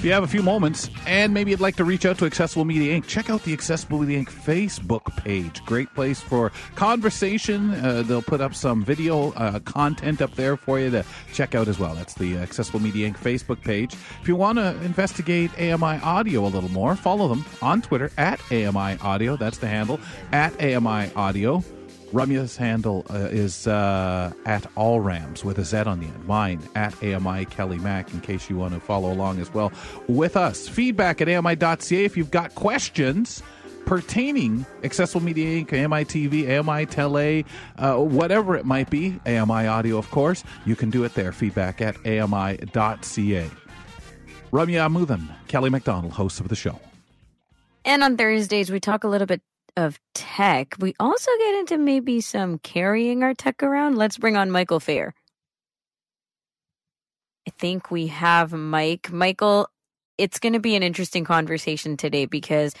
If you have a few moments and maybe you'd like to reach out to Accessible Media Inc., check out the Accessible Media Inc. Facebook page. Great place for conversation. Uh, they'll put up some video uh, content up there for you to check out as well. That's the Accessible Media Inc. Facebook page. If you want to investigate AMI Audio a little more, follow them on Twitter at AMI Audio. That's the handle, at AMI Audio. Ramya's handle uh, is uh, at all rams with a Z on the end. Mine at AMI Kelly Mac, in case you want to follow along as well with us. Feedback at AMI.ca if you've got questions pertaining Accessible Media Inc., AMI TV, AMI Tele, uh, whatever it might be, AMI Audio, of course, you can do it there. Feedback at AMI.ca. Ramya Amuthan, Kelly McDonald, host of the show. And on Thursdays, we talk a little bit of tech, we also get into maybe some carrying our tech around. Let's bring on Michael Feir. I think we have Mike. Michael, it's going to be an interesting conversation today because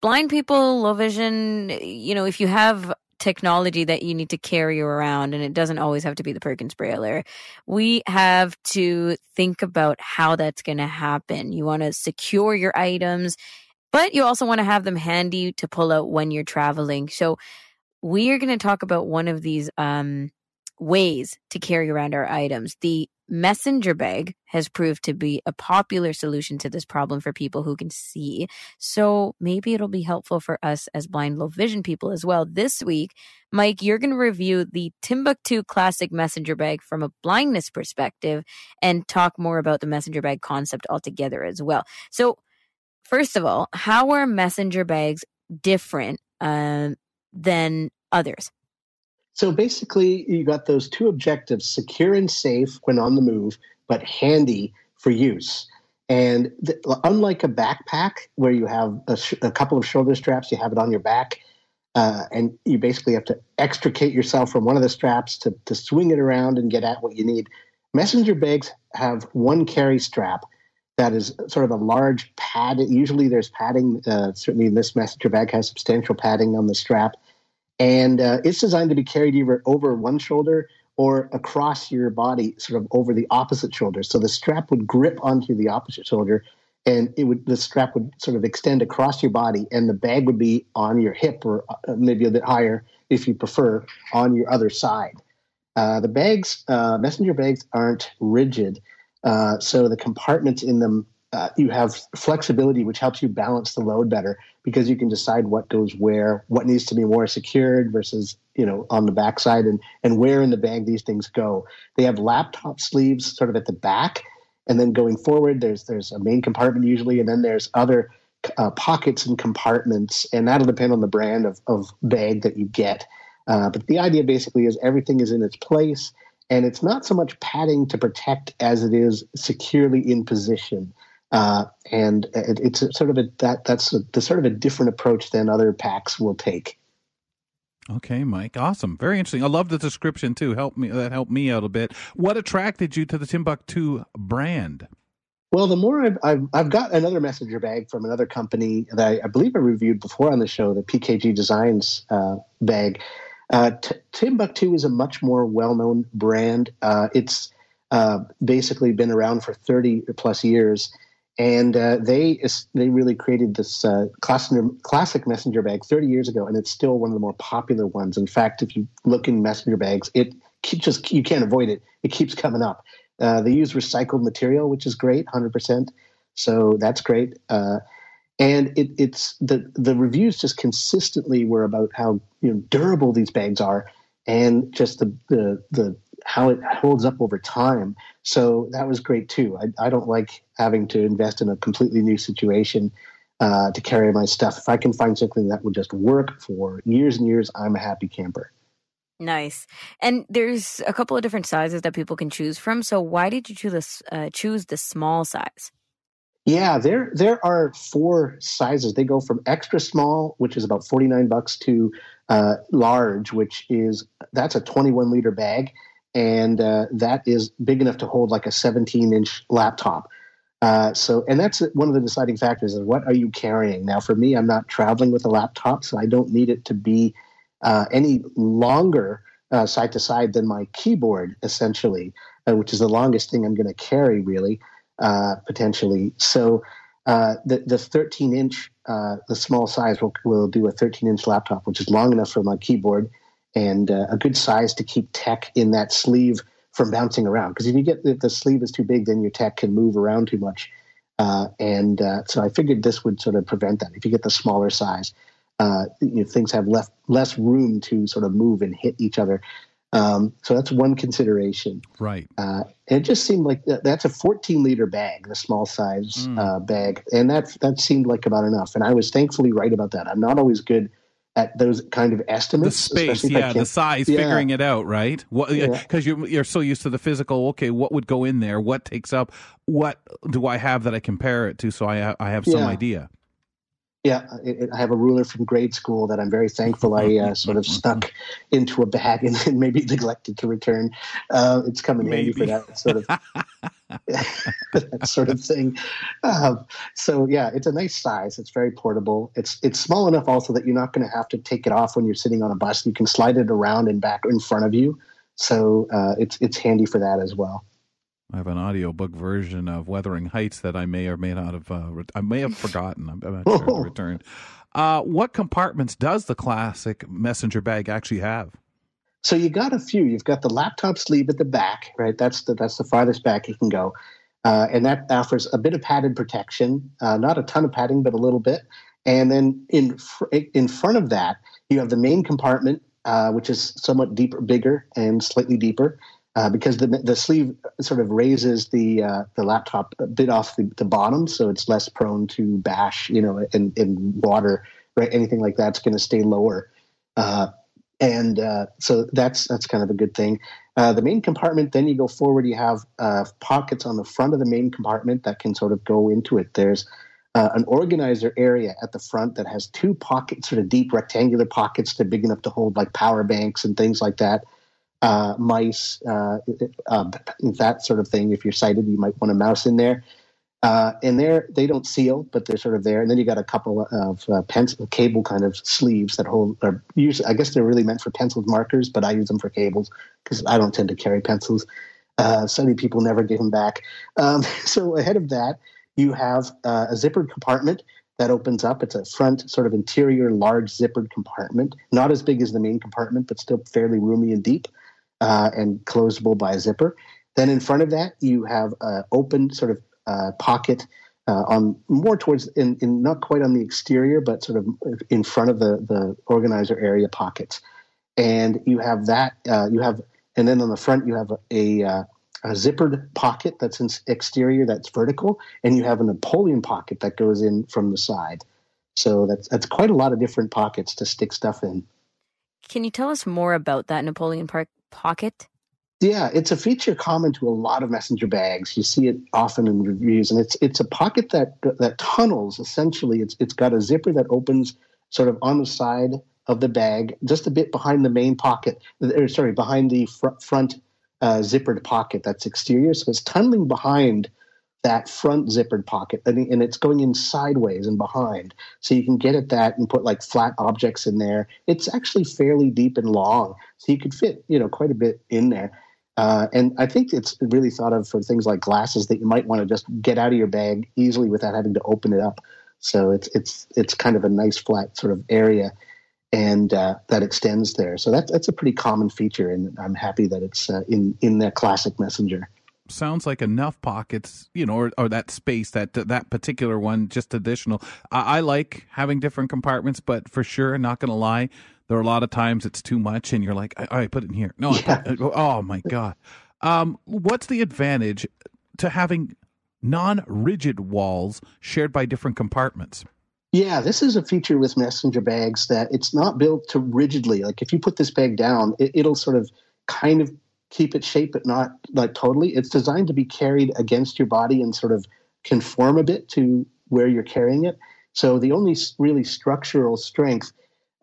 blind people, low vision, you know, if you have technology that you need to carry around and it doesn't always have to be the Perkins Braille, we have to think about how that's going to happen. You want to secure your items but you also want to have them handy to pull out when you're traveling. So we are going to talk about one of these um, ways to carry around our items. The messenger bag has proved to be a popular solution to this problem for people who can see. So maybe it'll be helpful for us as blind low vision people as well. This week, Mike, you're going to review the Timbuk2 Classic Messenger Bag from a blindness perspective and talk more about the messenger bag concept altogether as well. So First of all, how are messenger bags different uh, than others? So basically, you got those two objectives secure and safe when on the move, but handy for use. And unlike a backpack where you have a, sh- a, couple of shoulder straps, you have it on your back, uh, and you basically have to extricate yourself from one of the straps to, to swing it around and get at what you need. Messenger bags have one carry strap that is sort of a large pad. Usually there's padding. Uh, certainly this messenger bag has substantial padding on the strap. And uh, it's designed to be carried either over one shoulder or across your body, sort of over the opposite shoulder. So the strap would grip onto the opposite shoulder and it would the strap would sort of extend across your body and the bag would be on your hip or uh, maybe a bit higher if you prefer on your other side. Uh, the bags, uh, messenger bags aren't rigid. Uh, so the compartments in them, uh, you have flexibility, which helps you balance the load better because you can decide what goes where, what needs to be more secured versus you know on the backside, and and where in the bag these things go. They have laptop sleeves sort of at the back, and then going forward, there's there's a main compartment usually, and then there's other uh, pockets and compartments, and that'll depend on the brand of, of bag that you get. Uh, but the idea basically is everything is in its place and it's not so much padding to protect as it is securely in position. Uh, and it, it's sort of a that that's a, the sort of a different approach than other packs will take. Okay, Mike. Awesome. Very interesting. I love the description too. Help me that helped me out a bit. What attracted you to the Timbuk2 brand? Well, the more I've, I've, I've, got another messenger bag from another company that I, I, believe I reviewed before on the show, the PKG Designs uh, bag. Uh, T- Timbuk2 is a much more well-known brand. Uh, it's uh, basically been around for 30 plus years, and uh, they they really created this uh, classic, classic messenger bag 30 years ago, and it's still one of the more popular ones. In fact, if you look in messenger bags, it just you can't avoid it. It keeps coming up. Uh, they use recycled material, which is great, 100%. So that's great and it, it's the the reviews just consistently were about how you know durable these bags are and just the the the how it holds up over time. So that was great too. I, I don't like having to invest in a completely new situation uh, to carry my stuff. If I can find something that would just work for years and years, I'm a happy camper. Nice. And there's a couple of different sizes that people can choose from. So why did you choose this, uh, choose the small size? Yeah, there there are four sizes. They go from extra small, which is about forty nine bucks, to uh, large, which is that's a twenty one liter bag, and uh, that is big enough to hold like a 17 inch laptop. Uh, so, and that's one of the deciding factors is what are you carrying? Now, for me, I'm not traveling with a laptop, so I don't need it to be uh, any longer uh, side to side than my keyboard, essentially, uh, which is the longest thing I'm going to carry, really, uh, potentially. So, uh, the the 13 inch, the small size will will do a 13 inch laptop, which is long enough for my keyboard and a good size to keep tech in that sleeve from bouncing around. Because if you get if the sleeve is too big, then your tech can move around too much. Uh, and uh, so I figured this would sort of prevent that. If you get the smaller size, uh, you know, things have left less room to sort of move and hit each other. Um, so that's one consideration. Right. Uh, it just seemed like that, that's a 14 liter bag, the small size mm. bag, and that that seemed like about enough. And I was thankfully right about that. I'm not always good at those kind of estimates. The space, yeah, the size, yeah. figuring it out, right? What because yeah. you're you're so used to the physical. Okay, what would go in there? What takes up? What do I have that I compare it to? So I I have some yeah. idea. Yeah, it, I have a ruler from grade school that I'm very thankful I uh, sort of stuck into a bag and, and maybe neglected to return. Uh, it's coming maybe. handy for that sort of that sort of thing. Um, so yeah, it's a nice size. It's very portable. It's it's small enough also that you're not going to have to take it off when you're sitting on a bus. You can slide it around and back in front of you. So uh, it's it's handy for that as well. I have an audiobook version of Wuthering Heights that I may or may not have. Uh, I may have forgotten. I'm, not sure. Returned. Uh, what compartments does the classic messenger bag actually have? So you got a few. You've got the laptop sleeve at the back, right? That's the that's the farthest back you can go, uh, and that offers a bit of padded protection. Uh, not a ton of padding, but a little bit. And then in fr- in front of that, you have the main compartment, uh, which is somewhat deeper, bigger, and slightly deeper uh, because the the sleeve sort of raises the uh, the laptop a bit off the, the bottom, so it's less prone to bash, you know, in, in water, right? Anything like that's going to stay lower, uh, and uh, so that's that's kind of a good thing. Uh, the main compartment, then you go forward, you have uh, pockets on the front of the main compartment that can sort of go into it. There's an organizer area at the front that has two pockets, sort of deep rectangular pockets that are big enough to hold like power banks and things like that uh, mice, uh, uh, that sort of thing. If you're sighted, you might want a mouse in there. Uh, and there, they don't seal, but they're sort of there. And then you got a couple of uh, pencil cable kind of sleeves that hold. Are usually, I guess they're really meant for pencils, markers, but I use them for cables because I don't tend to carry pencils. Uh, so many people never give them back. Um, so ahead of that, you have a zippered compartment that opens up. It's a front, sort of interior, large zippered compartment, not as big as the main compartment, but still fairly roomy and deep uh, and closable by a zipper. Then in front of that, you have an open sort of uh, pocket uh, on more towards in, in, not quite on the exterior, but sort of in front of the the organizer area pockets. And you have that. Uh, you have, and then on the front, you have a, a, uh, a zippered pocket that's in exterior that's vertical, and you have a Napoleon pocket that goes in from the side. So that's that's quite a lot of different pockets to stick stuff in. Can you tell us more about that Napoleon Park pocket? Yeah, it's a feature common to a lot of messenger bags. You see it often in reviews, and it's it's a pocket that that tunnels. Essentially, it's it's got a zipper that opens sort of on the side of the bag, just a bit behind the main pocket. Or sorry, behind the fr- front uh, zippered pocket that's exterior. So it's tunneling behind that front zippered pocket and, and it's going in sideways and behind. So you can get at that and put like flat objects in there. It's actually fairly deep and long so you could fit you know quite a bit in there. Uh, and i think it's really thought of for things like glasses that you might want to just get out of your bag easily without having to open it up. So it's it's it's kind of a nice flat sort of area and uh, that extends there. So that's that's a pretty common feature and i'm happy that it's uh, in in that classic messenger sounds like enough pockets, you know, or, or that space that that particular one just additional. I, I like having different compartments, but for sure, not going to lie, there are a lot of times it's too much, and you're like, I, I put it in here. No, yeah. put, oh my god. Um, what's the advantage to having non-rigid walls shared by different compartments? Yeah, this is a feature with messenger bags that it's not built to rigidly. Like if you put this bag down, it, it'll sort of kind of keep its shape, but not like totally. It's designed to be carried against your body and sort of conform a bit to where you're carrying it. So the only really structural strength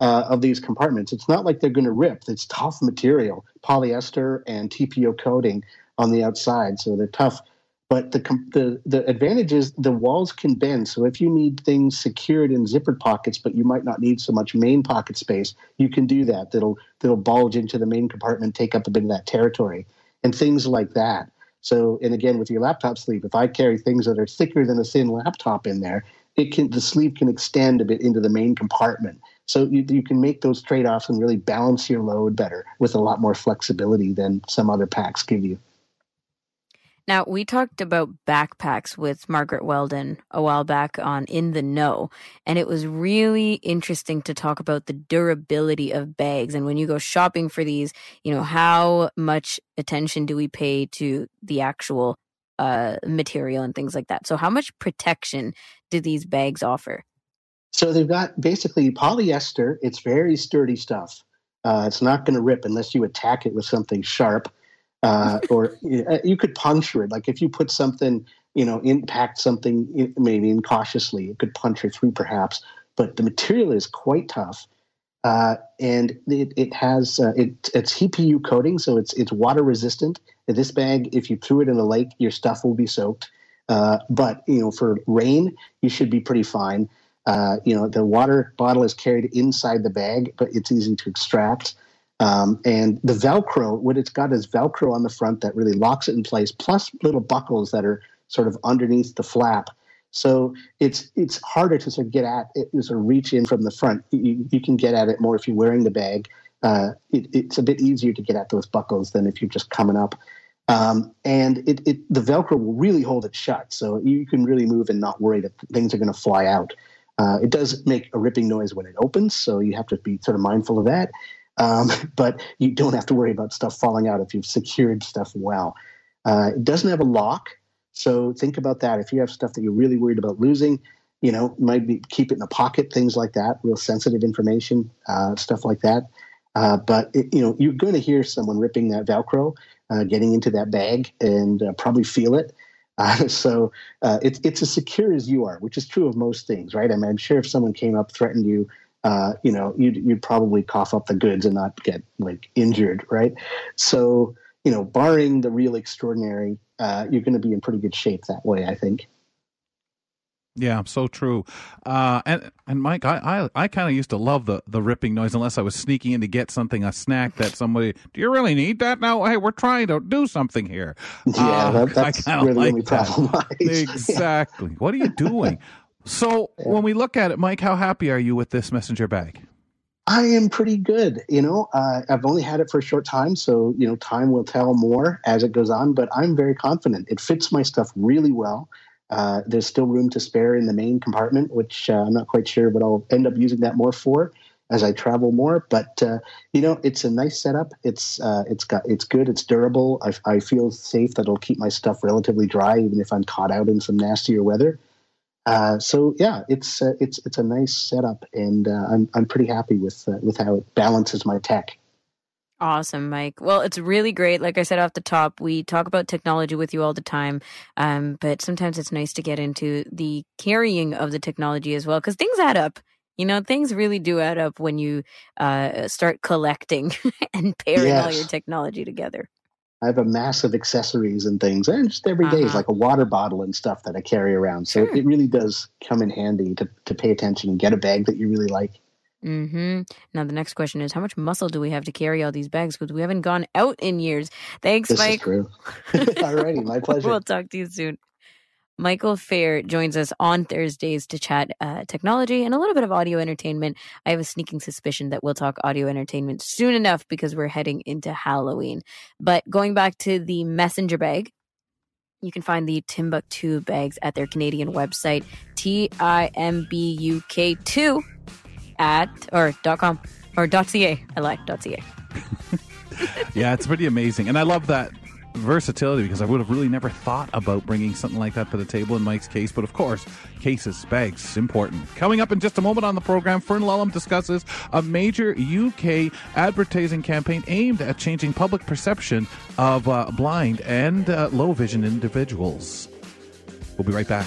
uh, of these compartments, it's not like they're going to rip. It's tough material, polyester and TPO coating on the outside, so they're tough. But the the the advantage is the walls can bend. So if you need things secured in zippered pockets, but you might not need so much main pocket space, you can do that. That'll that'll bulge into the main compartment, take up a bit of that territory, and things like that. So, and again, with your laptop sleeve, if I carry things that are thicker than a thin laptop in there, it can the sleeve can extend a bit into the main compartment. So you, you can make those trade offs and really balance your load better with a lot more flexibility than some other packs give you. Now, we talked about backpacks with Margaret Weldon a while back on In the Know, and it was really interesting to talk about the durability of bags. And when you go shopping for these, you know, how much attention do we pay to the actual uh, material and things like that? So, how much protection do these bags offer? So, they've got basically polyester, it's very sturdy stuff. Uh, it's not going to rip unless you attack it with something sharp uh, or you could puncture it. Like if you put something, you know, impact something maybe incautiously, it could puncture through perhaps. But the material is quite tough, uh, and it, it has uh, it, it's HEPU coating, so it's it's water resistant. This bag, if you threw it in the lake, your stuff will be soaked. Uh, but you know, for rain, you should be pretty fine. Uh, you know, the water bottle is carried inside the bag, but it's easy to extract. Um, and the Velcro, what it's got is Velcro on the front that really locks it in place, plus little buckles that are sort of underneath the flap. So it's it's harder to sort of get at it, sort of reach in from the front. You, you can get at it more if you're wearing the bag. Uh, it, it's a bit easier to get at those buckles than if you're just coming up. Um, and it, it, the Velcro will really hold it shut, so you can really move and not worry that things are going to fly out. Uh, it does make a ripping noise when it opens, so you have to be sort of mindful of that. Um, but you don't have to worry about stuff falling out if you've secured stuff well. Uh, it doesn't have a lock, so think about that. If you have stuff that you're really worried about losing, you know, might be keep it in a pocket, things like that, real sensitive information, uh, stuff like that. Uh, but it, you know, you're going to hear someone ripping that Velcro, uh, getting into that bag, and uh, probably feel it. Uh, so uh, it's it's as secure as you are, which is true of most things, right? I mean, I'm sure if someone came up, threatened you, uh, you know, you'd, you'd probably cough up the goods and not get like injured, right? So, you know, barring the real extraordinary, uh, you're going to be in pretty good shape that way, I think. Yeah, so true. Uh, and and Mike, I I, I kind of used to love the the ripping noise unless I was sneaking in to get something a snack that somebody. Do you really need that now? Hey, we're trying to do something here. Yeah, uh, that, that's like that. Exactly. what are you doing? So when we look at it, Mike, how happy are you with this messenger bag? I am pretty good. You know, uh, I've only had it for a short time, so you know, time will tell more as it goes on. But I'm very confident. It fits my stuff really well. Uh, there's still room to spare in the main compartment, which uh, I'm not quite sure what I'll end up using that more for as I travel more. But uh, you know, it's a nice setup. It's uh, it's got it's good. It's durable. I, I feel safe that it'll keep my stuff relatively dry, even if I'm caught out in some nastier weather. Uh, so yeah, it's uh, it's it's a nice setup, and uh, I'm I'm pretty happy with uh, with how it balances my tech. Awesome, Mike. Well, it's really great. Like I said off the top, we talk about technology with you all the time, um, but sometimes it's nice to get into the carrying of the technology as well because things add up. You know, things really do add up when you uh, start collecting and pairing yes. all your technology together. I have a massive accessories and things, and just every day uh-huh. is like a water bottle and stuff that I carry around. So sure. it really does come in handy to, to pay attention and get a bag that you really like. Mm-hmm. Now the next question is, how much muscle do we have to carry all these bags? Because we haven't gone out in years. Thanks, this Mike. Is true. Alrighty, my pleasure. we'll talk to you soon. Michael Feir joins us on Thursdays to chat uh, technology and a little bit of audio entertainment. I have a sneaking suspicion that we'll talk audio entertainment soon enough because we're heading into Halloween. But going back to the messenger bag, you can find the Timbuk2 bags at their Canadian website, T I M B U K 2 at or dot com or dot ca. I like dot ca. yeah, it's pretty amazing. And I love that versatility because I would have really never thought about bringing something like that to the table in Mike's case. But of course, cases, bags, important. Coming up in just a moment on the program, Fern Lulham discusses a major UK advertising campaign aimed at changing public perception of uh, blind and uh, low vision individuals. We'll be right back.